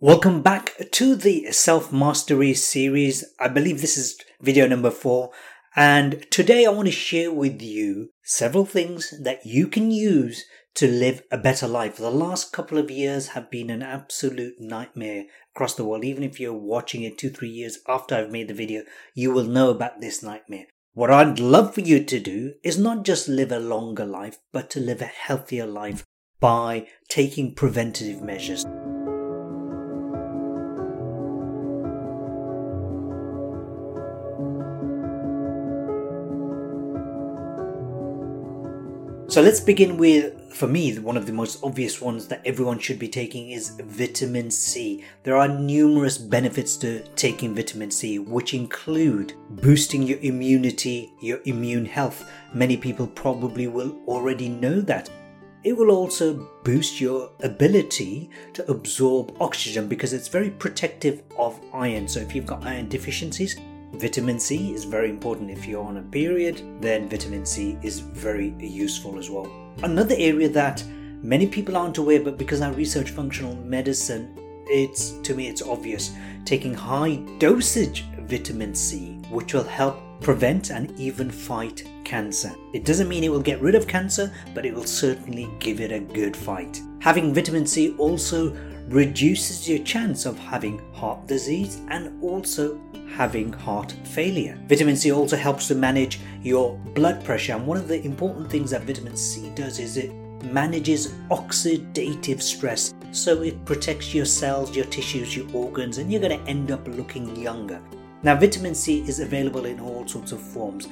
Welcome back to the Self Mastery series. I believe this is video number four. And today I want to share with you several things that you can use to live a better life. The last couple of years have been an absolute nightmare across the world. Even if you're watching it two, three years after I've made the video, you will know about this nightmare. What I'd love for you to do is not just live a longer life, but to live a healthier life by taking preventative measures. So let's begin with, for me, one of the most obvious ones that everyone should be taking is vitamin C. There are numerous benefits to taking vitamin C, which include boosting your immunity, your immune health. Many people probably will already know that. It will also boost your ability to absorb oxygen because it's very protective of iron. So if you've got iron deficiencies, Vitamin C is very important if you're on a period, then vitamin C is very useful as well. Another area that many people aren't aware, but because I research functional medicine, it's to me it's obvious taking high dosage vitamin C, which will help prevent and even fight cancer. It doesn't mean it will get rid of cancer, but it will certainly give it a good fight. Having vitamin C also reduces your chance of having heart disease and also having heart failure. Vitamin C also helps to manage your blood pressure, and one of the important things that vitamin C does is it manages oxidative stress. So it protects your cells, your tissues, your organs, and you're going to end up looking younger. Now, vitamin C is available in all sorts of forms.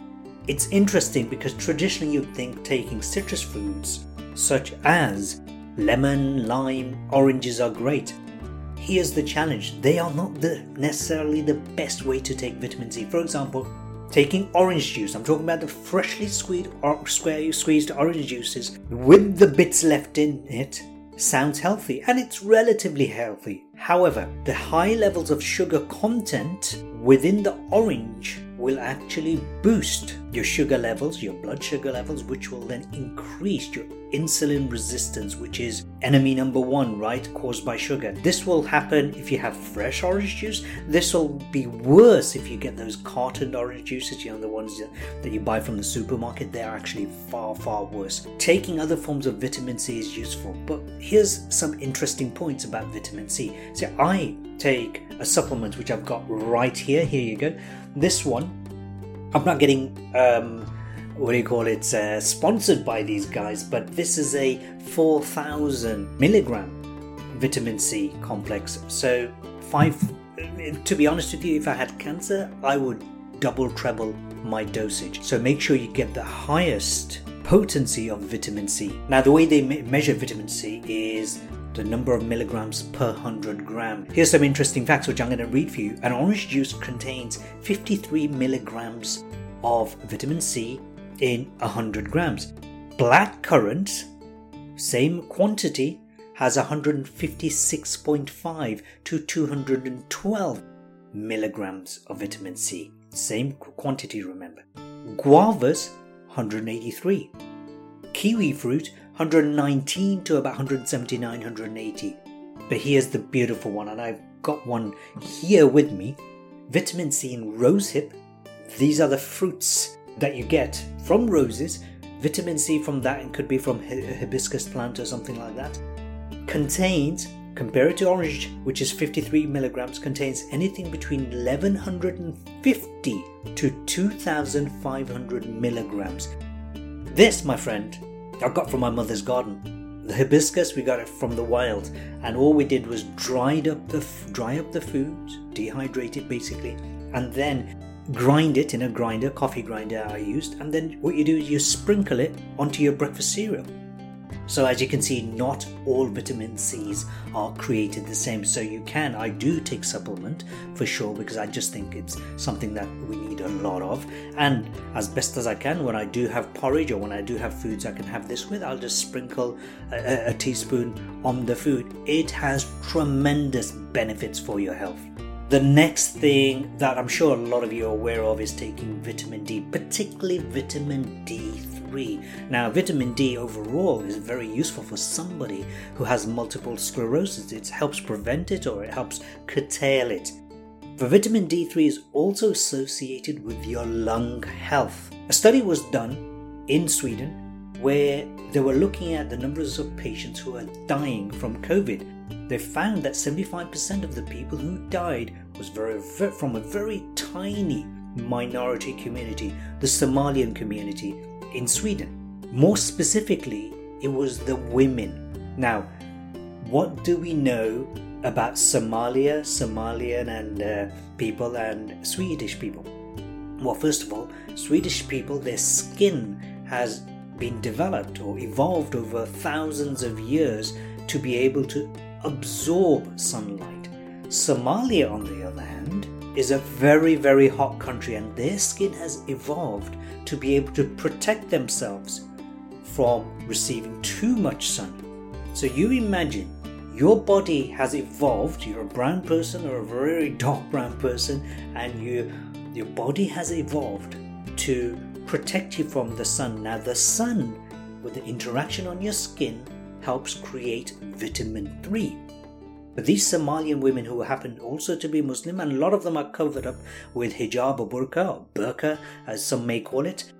It's interesting because traditionally you'd think taking citrus fruits such as lemon, lime, oranges are great. Here's the challenge they are not the, necessarily the best way to take vitamin C. For example, taking orange juice, I'm talking about the freshly squeezed, or squeezed orange juices with the bits left in it, sounds healthy and it's relatively healthy. However, the high levels of sugar content within the orange will actually boost your sugar levels, your blood sugar levels, which will then increase your insulin resistance, which is enemy number one, right? Caused by sugar. This will happen if you have fresh orange juice. This will be worse if you get those cartoned orange juices, you know, the ones that you buy from the supermarket. They're actually far, far worse. Taking other forms of vitamin C is useful, but here's some interesting points about vitamin C. So I take a supplement which I've got right here. Here you go. This one, I'm not getting um, what do you call it? Uh, sponsored by these guys, but this is a 4,000 milligram vitamin C complex. So five. To be honest with you, if I had cancer, I would double treble my dosage. So make sure you get the highest potency of vitamin C. Now, the way they me- measure vitamin C is the number of milligrams per 100 gram. Here's some interesting facts which I'm going to read for you. An orange juice contains 53 milligrams of vitamin C in 100 grams. Black currant, same quantity, has 156.5 to 212 milligrams of vitamin C. Same quantity, remember. Guavas, 183. Kiwi fruit, 119 to about 179, 180. But here's the beautiful one, and I've got one here with me. Vitamin C in rosehip. These are the fruits that you get from roses. Vitamin C from that, and could be from hibiscus plant or something like that. Contains, compared to orange, which is 53 milligrams, contains anything between 1150 to 2500 milligrams. This, my friend, I got from my mother's garden. The hibiscus we got it from the wild, and all we did was dried up the dry up the food, dehydrate it basically, and then grind it in a grinder, coffee grinder I used, and then what you do is you sprinkle it onto your breakfast cereal. So as you can see, not all vitamin C's are created the same. So you can, I do take supplement for sure because I just think it's something that we need a lot of. And as best as I can, when I do have porridge or when I do have foods I can have this with, I'll just sprinkle a, a teaspoon on the food. It has tremendous benefits for your health. The next thing that I'm sure a lot of you are aware of is taking vitamin D, particularly vitamin D3. Now, vitamin D overall is very useful for somebody who has multiple sclerosis. It helps prevent it or it helps curtail it. But vitamin D3 is also associated with your lung health. A study was done in Sweden where they were looking at the numbers of patients who are dying from COVID they found that 75% of the people who died was very, from a very tiny minority community, the Somalian community in Sweden. More specifically, it was the women. Now, what do we know about Somalia, Somalian and uh, people and Swedish people? Well, first of all, Swedish people, their skin has been developed or evolved over thousands of years to be able to absorb sunlight. Somalia, on the other hand, is a very, very hot country and their skin has evolved to be able to protect themselves from receiving too much sun. So you imagine your body has evolved, you're a brown person or a very dark brown person, and you, your body has evolved to protect you from the sun. Now, the sun, with the interaction on your skin, helps create vitamin 3. But these Somalian women who happen also to be Muslim, and a lot of them are covered up with hijab or burqa or burqa, as some may call it,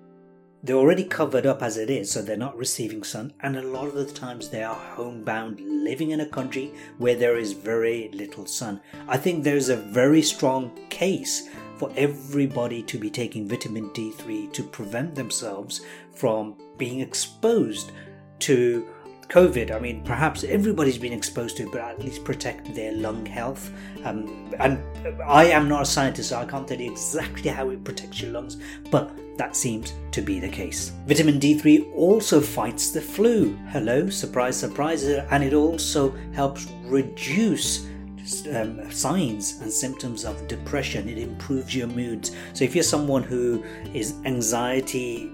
they're already covered up as it is, so they're not receiving sun, and a lot of the times they are homebound, living in a country where there is very little sun. I think there's a very strong case for everybody to be taking vitamin D3 to prevent themselves from being exposed to COVID, I mean, perhaps everybody's been exposed to it, but at least protect their lung health. Um, and I am not a scientist, so I can't tell you exactly how it protects your lungs, but that seems to be the case. Vitamin D3 also fights the flu. Hello, surprise, surprise, and it also helps reduce um, signs and symptoms of depression. It improves your moods. So if you're someone who is anxiety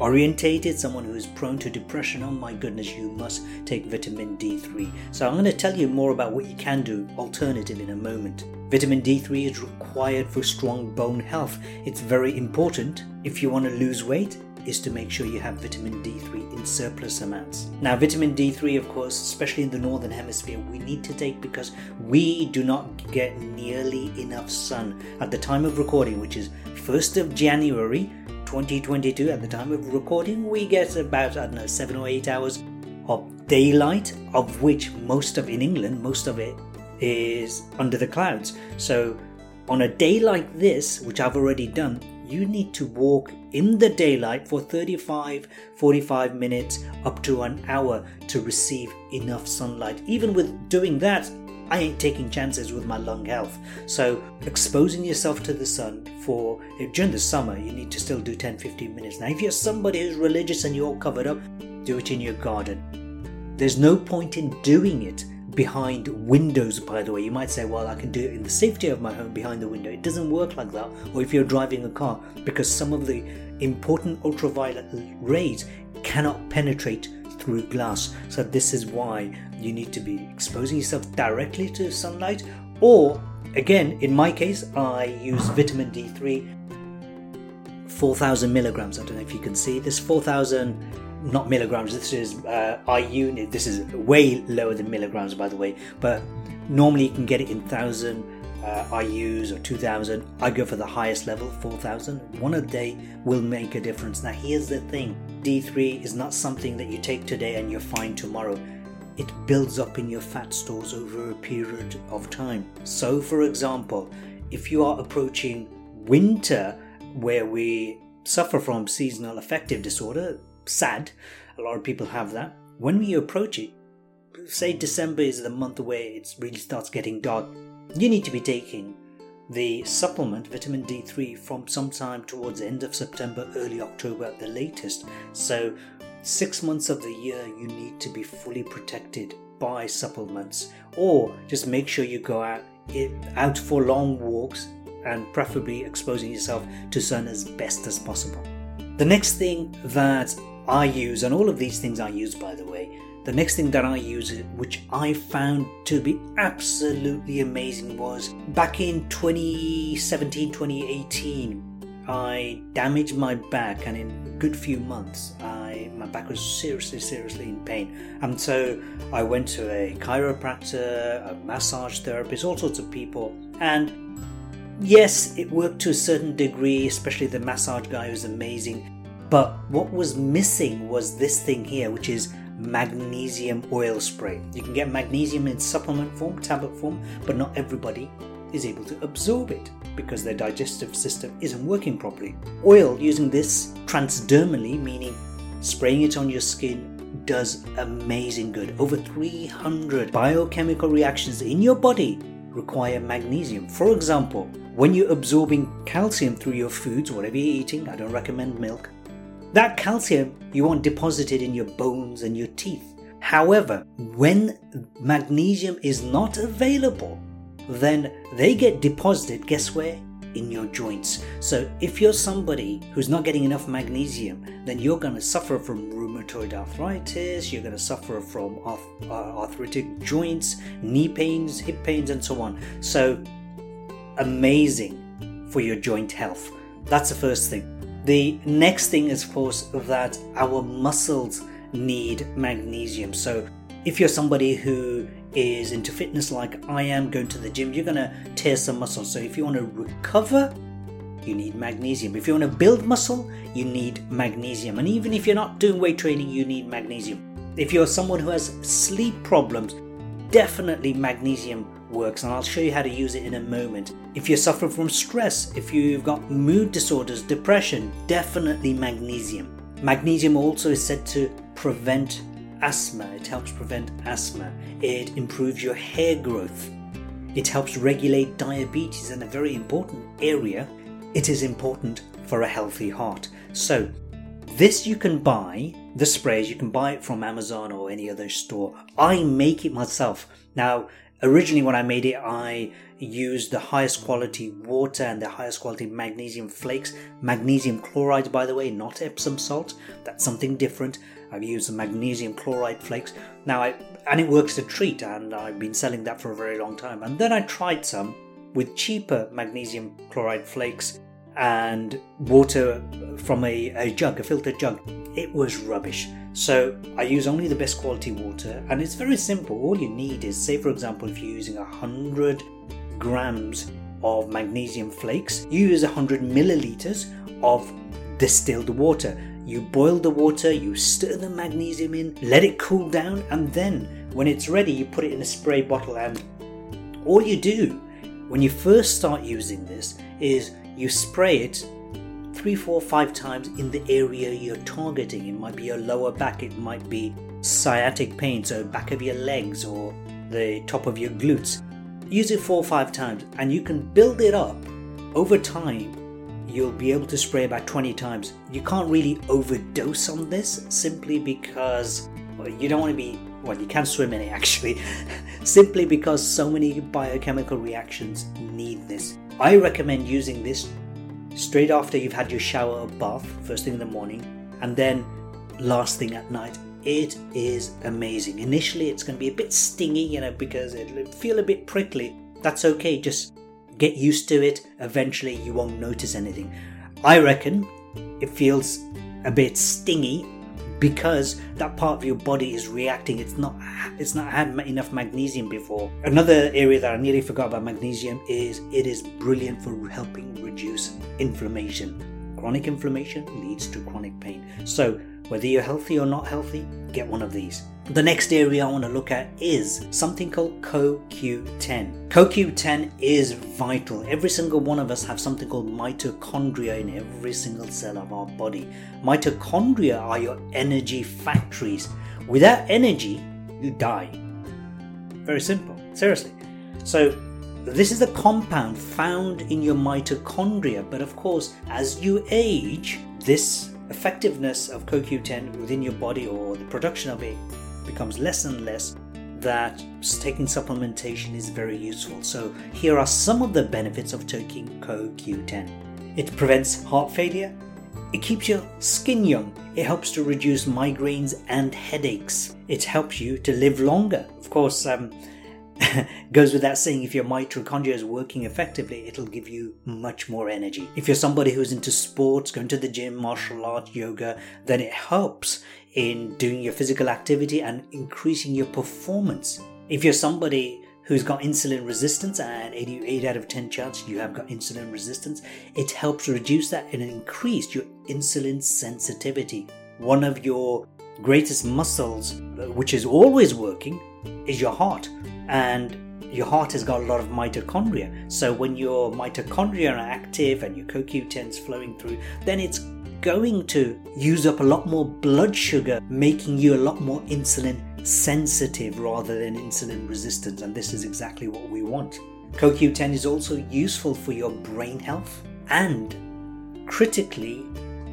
orientated, someone who is prone to depression, oh my goodness, you must take vitamin D3. So I'm going to tell you more about what you can do alternative in a moment. Vitamin D3 is required for strong bone health. It's very important if you want to lose weight is to make sure you have vitamin D3 in surplus amounts. Now, vitamin D3, of course, especially in the northern hemisphere, we need to take because we do not get nearly enough sun. At the time of recording, which is 1st of January 2022 at the time of recording, we get about, I don't know, seven or eight hours of daylight, of which most of in England, most of it is under the clouds. So, on a day like this, which I've already done, you need to walk in the daylight for 35 45 minutes up to an hour to receive enough sunlight. Even with doing that, I ain't taking chances with my lung health. So, exposing yourself to the sun for during the summer, you need to still do 10 15 minutes. Now, if you're somebody who's religious and you're covered up, do it in your garden. There's no point in doing it behind windows, by the way. You might say, well, I can do it in the safety of my home behind the window. It doesn't work like that. Or if you're driving a car, because some of the important ultraviolet rays cannot penetrate through glass. So, this is why you need to be exposing yourself directly to sunlight, or again, in my case, I use vitamin D3 4,000 milligrams. I don't know if you can see this 4,000 not milligrams. This is uh, IU. This is way lower than milligrams, by the way. But normally you can get it in thousand uh, IU's or 2000. I go for the highest level, 4000. One a day will make a difference. Now, here's the thing D3 is not something that you take today and you're fine tomorrow. It builds up in your fat stores over a period of time. So, for example, if you are approaching winter, where we suffer from seasonal affective disorder, SAD, a lot of people have that. When we approach it, say December is the month where it really starts getting dark, you need to be taking the supplement vitamin D3 from sometime towards the end of September, early October at the latest. So, six months of the year, you need to be fully protected by supplements, or just make sure you go out out for long walks and preferably exposing yourself to sun as best as possible. The next thing that I use, and all of these things I use by the way, the next thing that I use, which I found to be absolutely amazing, was back in 2017 2018. I damaged my back, and in a good few months, I my back was seriously, seriously in pain. And so I went to a chiropractor, a massage therapist, all sorts of people, and yes, it worked to a certain degree, especially the massage guy was amazing. But what was missing was this thing here, which is magnesium oil spray. You can get magnesium in supplement form, tablet form, but not everybody is able to absorb it because their digestive system isn't working properly. Oil using this transdermally, meaning spraying it on your skin, does amazing good. Over 300 biochemical reactions in your body require magnesium. For example, when you're absorbing calcium through your foods, whatever you're eating, I don't recommend milk, that calcium you want deposited in your bones and your teeth. However, when magnesium is not available, then they get deposited, guess where? In your joints. So if you're somebody who's not getting enough magnesium, then you're going to suffer from rheumatoid arthritis, you're going to suffer from uh, arthritic joints, knee pains, hip pains, and so on. So amazing for your joint health. That's the first thing. The next thing is, of course, that our muscles need magnesium. So, if you're somebody who is into fitness like I am, going to the gym, you're going to tear some muscle. So, if you want to recover, you need magnesium. If you want to build muscle, you need magnesium. And even if you're not doing weight training, you need magnesium. If you're someone who has sleep problems, definitely magnesium works, and I'll show you how to use it in a moment. If you're suffering from stress, if you've got mood disorders, depression, definitely magnesium. Magnesium also is said to prevent asthma, it helps prevent asthma, it improves your hair growth, it helps regulate diabetes, and a very important area, it is important for a healthy heart. So, this you can buy, the sprays, you can buy it from Amazon or any other store. I make it myself. Now, Originally, when I made it, I used the highest quality water and the highest quality magnesium flakes. Magnesium chloride, by the way, not Epsom salt. That's something different. I've used the magnesium chloride flakes. Now, I, and it works a treat, and I've been selling that for a very long time. And then I tried some with cheaper magnesium chloride flakes and water from a, a jug, a filtered jug. It was rubbish. So I use only the best quality water and it's very simple. All you need is, say for example, if you're using 100 grams of magnesium flakes, you use 100 milliliters of distilled water. You boil the water, you stir the magnesium in, let it cool down, and then when it's ready, you put it in a spray bottle. And all you do when you first start using this is you spray it three, four, five times in the area you're targeting. It might be your lower back, it might be sciatic pain, so back of your legs or the top of your glutes. Use it four or five times and you can build it up over time. You'll be able to spray about 20 times. You can't really overdose on this simply because well, you don't want to be, well, you can swim in it actually, simply because so many biochemical reactions need this. I recommend using this straight after you've had your shower or bath, first thing in the morning, and then last thing at night. It is amazing. Initially, it's going to be a bit stingy, you know, because it'll feel a bit prickly. That's okay, just get used to it. Eventually, you won't notice anything. I reckon it feels a bit stingy because that part of your body is reacting. It's not it's not had enough magnesium before. Another area that i nearly forgot about magnesium is it is brilliant for helping reduce inflammation chronic inflammation leads to chronic pain so whether you're healthy or not healthy get one of these the next area I want to look at is something called CoQ10. CoQ10 is vital. Every single one of us have something called mitochondria in every single cell of our body. Mitochondria are your energy factories. Without energy, you die. Very simple. Seriously. So, this is a compound found in your mitochondria, but of course, as you age, this effectiveness of CoQ10 within your body or the production of it becomes less and less, that taking supplementation is very useful. So, here are some of the benefits of taking CoQ10 it prevents heart failure, It keeps your skin young. It helps to reduce migraines and headaches. It helps you to live longer. Of course, um, goes without saying if your mitochondria is working effectively it'll give you much more energy. If you're somebody who's into sports going to the gym martial art yoga then it helps in doing your physical activity and increasing your performance. If you're somebody who's got insulin resistance and 88 out of 10 chance you have got insulin resistance it helps reduce that and increase your insulin sensitivity. One of your greatest muscles uh, which is always working is your heart and your heart has got a lot of mitochondria. So when your mitochondria are active and your CoQ10 is flowing through, then it's going to use up a lot more blood sugar, making you a lot more insulin sensitive rather than insulin resistant. And this is exactly what we want. CoQ10 is also useful for your brain health and critically,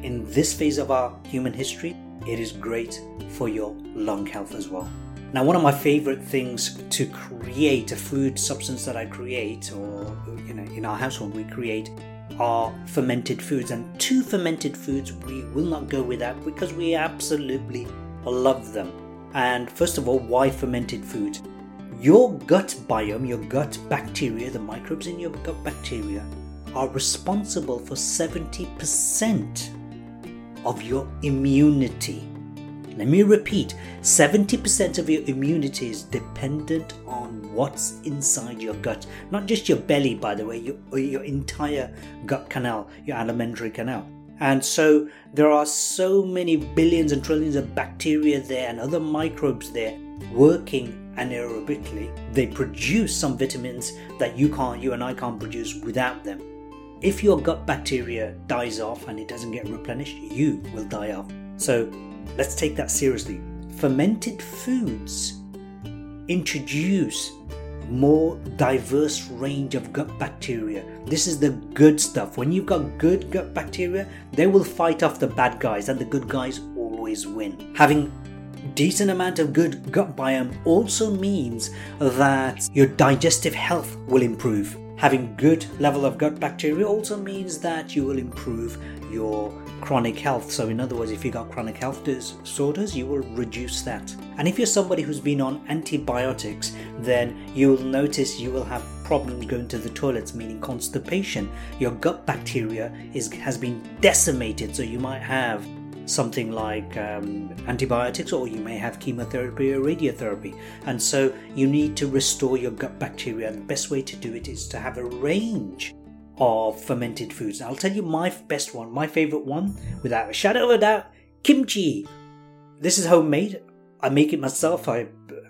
in this phase of our human history, it is great for your lung health as well. Now, one of my favorite things to create a food substance that I create, or you know, in our household we create, are fermented foods. And two fermented foods we will not go without because we absolutely love them. And first of all, why fermented foods? Your gut biome, your gut bacteria, the microbes in your gut bacteria, are responsible for 70% of your immunity. Let me repeat 70% of your immunity is dependent on what's inside your gut. Not just your belly, by the way, your, your entire gut canal, your alimentary canal. And so there are so many billions and trillions of bacteria there and other microbes there working anaerobically. They produce some vitamins that you can't, you and I can't produce without them. If your gut bacteria dies off and it doesn't get replenished, you will die off. So Let's take that seriously. Fermented foods introduce more diverse range of gut bacteria. This is the good stuff. When you've got good gut bacteria, they will fight off the bad guys and the good guys always win. Having decent amount of good gut biome also means that your digestive health will improve. Having good level of gut bacteria also means that you will improve your chronic health. So, in other words, if you got chronic health disorders, you will reduce that. And if you're somebody who's been on antibiotics, then you will notice you will have problems going to the toilets, meaning constipation. Your gut bacteria is has been decimated, so you might have something like um, antibiotics or you may have chemotherapy or radiotherapy and so you need to restore your gut bacteria and the best way to do it is to have a range of fermented foods. I'll tell you my best one, my favorite one, without a shadow of a doubt, kimchi. This is homemade. I make it myself. I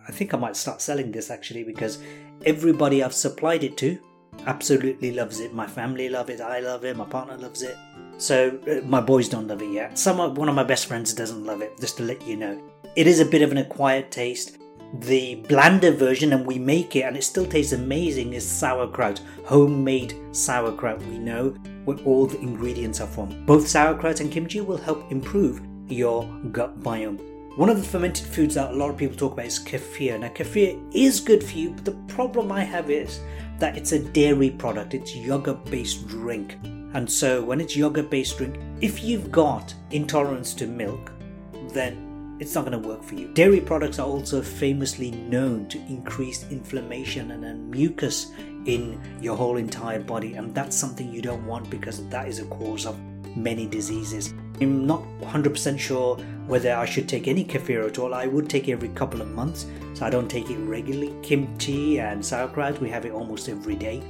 I think I might start selling this actually because everybody I've supplied it to absolutely loves it. My family love it. I love it. My partner loves it. So uh, my boys don't love it yet. Some one of my best friends doesn't love it. Just to let you know, it is a bit of an acquired taste. The blander version, and we make it, and it still tastes amazing, is sauerkraut, homemade sauerkraut. We know where all the ingredients are from. Both sauerkraut and kimchi will help improve your gut biome. One of the fermented foods that a lot of people talk about is kefir. Now, kefir is good for you, but the problem I have is that it's a dairy product, it's yogurt based drink. And so, when it's yogurt based drink, if you've got intolerance to milk, then it's not going to work for you. Dairy products are also famously known to increase inflammation and then mucus in your whole entire body, and that's something you don't want because that is a cause of many diseases. I'm not 100% sure whether I should take any kefir at all. I would take it every couple of months, so I don't take it regularly. Kimchi and sauerkraut, we have it almost every day.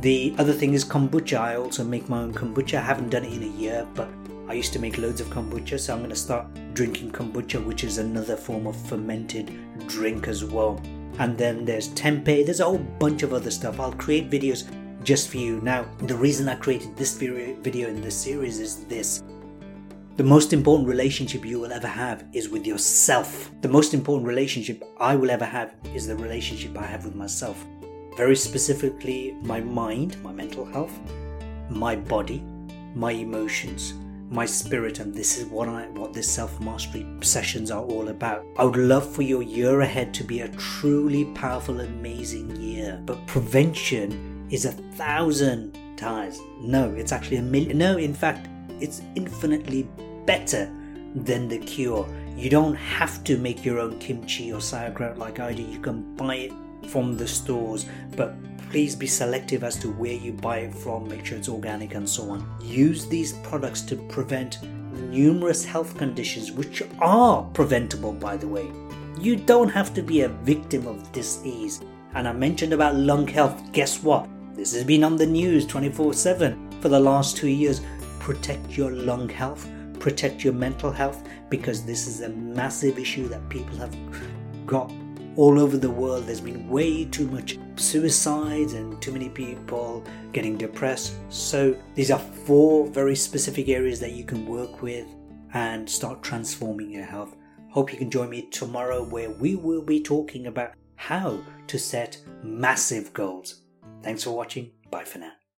The other thing is kombucha. I also make my own kombucha. I haven't done it in a year, but I used to make loads of kombucha, so I'm going to start drinking kombucha, which is another form of fermented drink as well. And then there's tempeh, there's a whole bunch of other stuff. I'll create videos just for you. Now, the reason I created this video in this series is this. The most important relationship you will ever have is with yourself. The most important relationship I will ever have is the relationship I have with myself. Very specifically, my mind, my mental health, my body, my emotions, my spirit and this is what I what this self-mastery sessions are all about. I would love for your year ahead to be a truly powerful, amazing year. But prevention is a thousand times. No, it's actually a million no, in fact, it's infinitely better than the cure. You don't have to make your own kimchi or sauerkraut like I do. You can buy it from the stores, but please be selective as to where you buy it from. Make sure it's organic and so on. Use these products to prevent numerous health conditions, which are preventable, by the way. You don't have to be a victim of disease. And I mentioned about lung health. Guess what? This has been on the news 24 7 for the last two years. Protect your lung health, protect your mental health, because this is a massive issue that people have got all over the world. There's been way too much suicides and too many people getting depressed. So, these are four very specific areas that you can work with and start transforming your health. Hope you can join me tomorrow where we will be talking about how to set massive goals. Thanks for watching. Bye for now.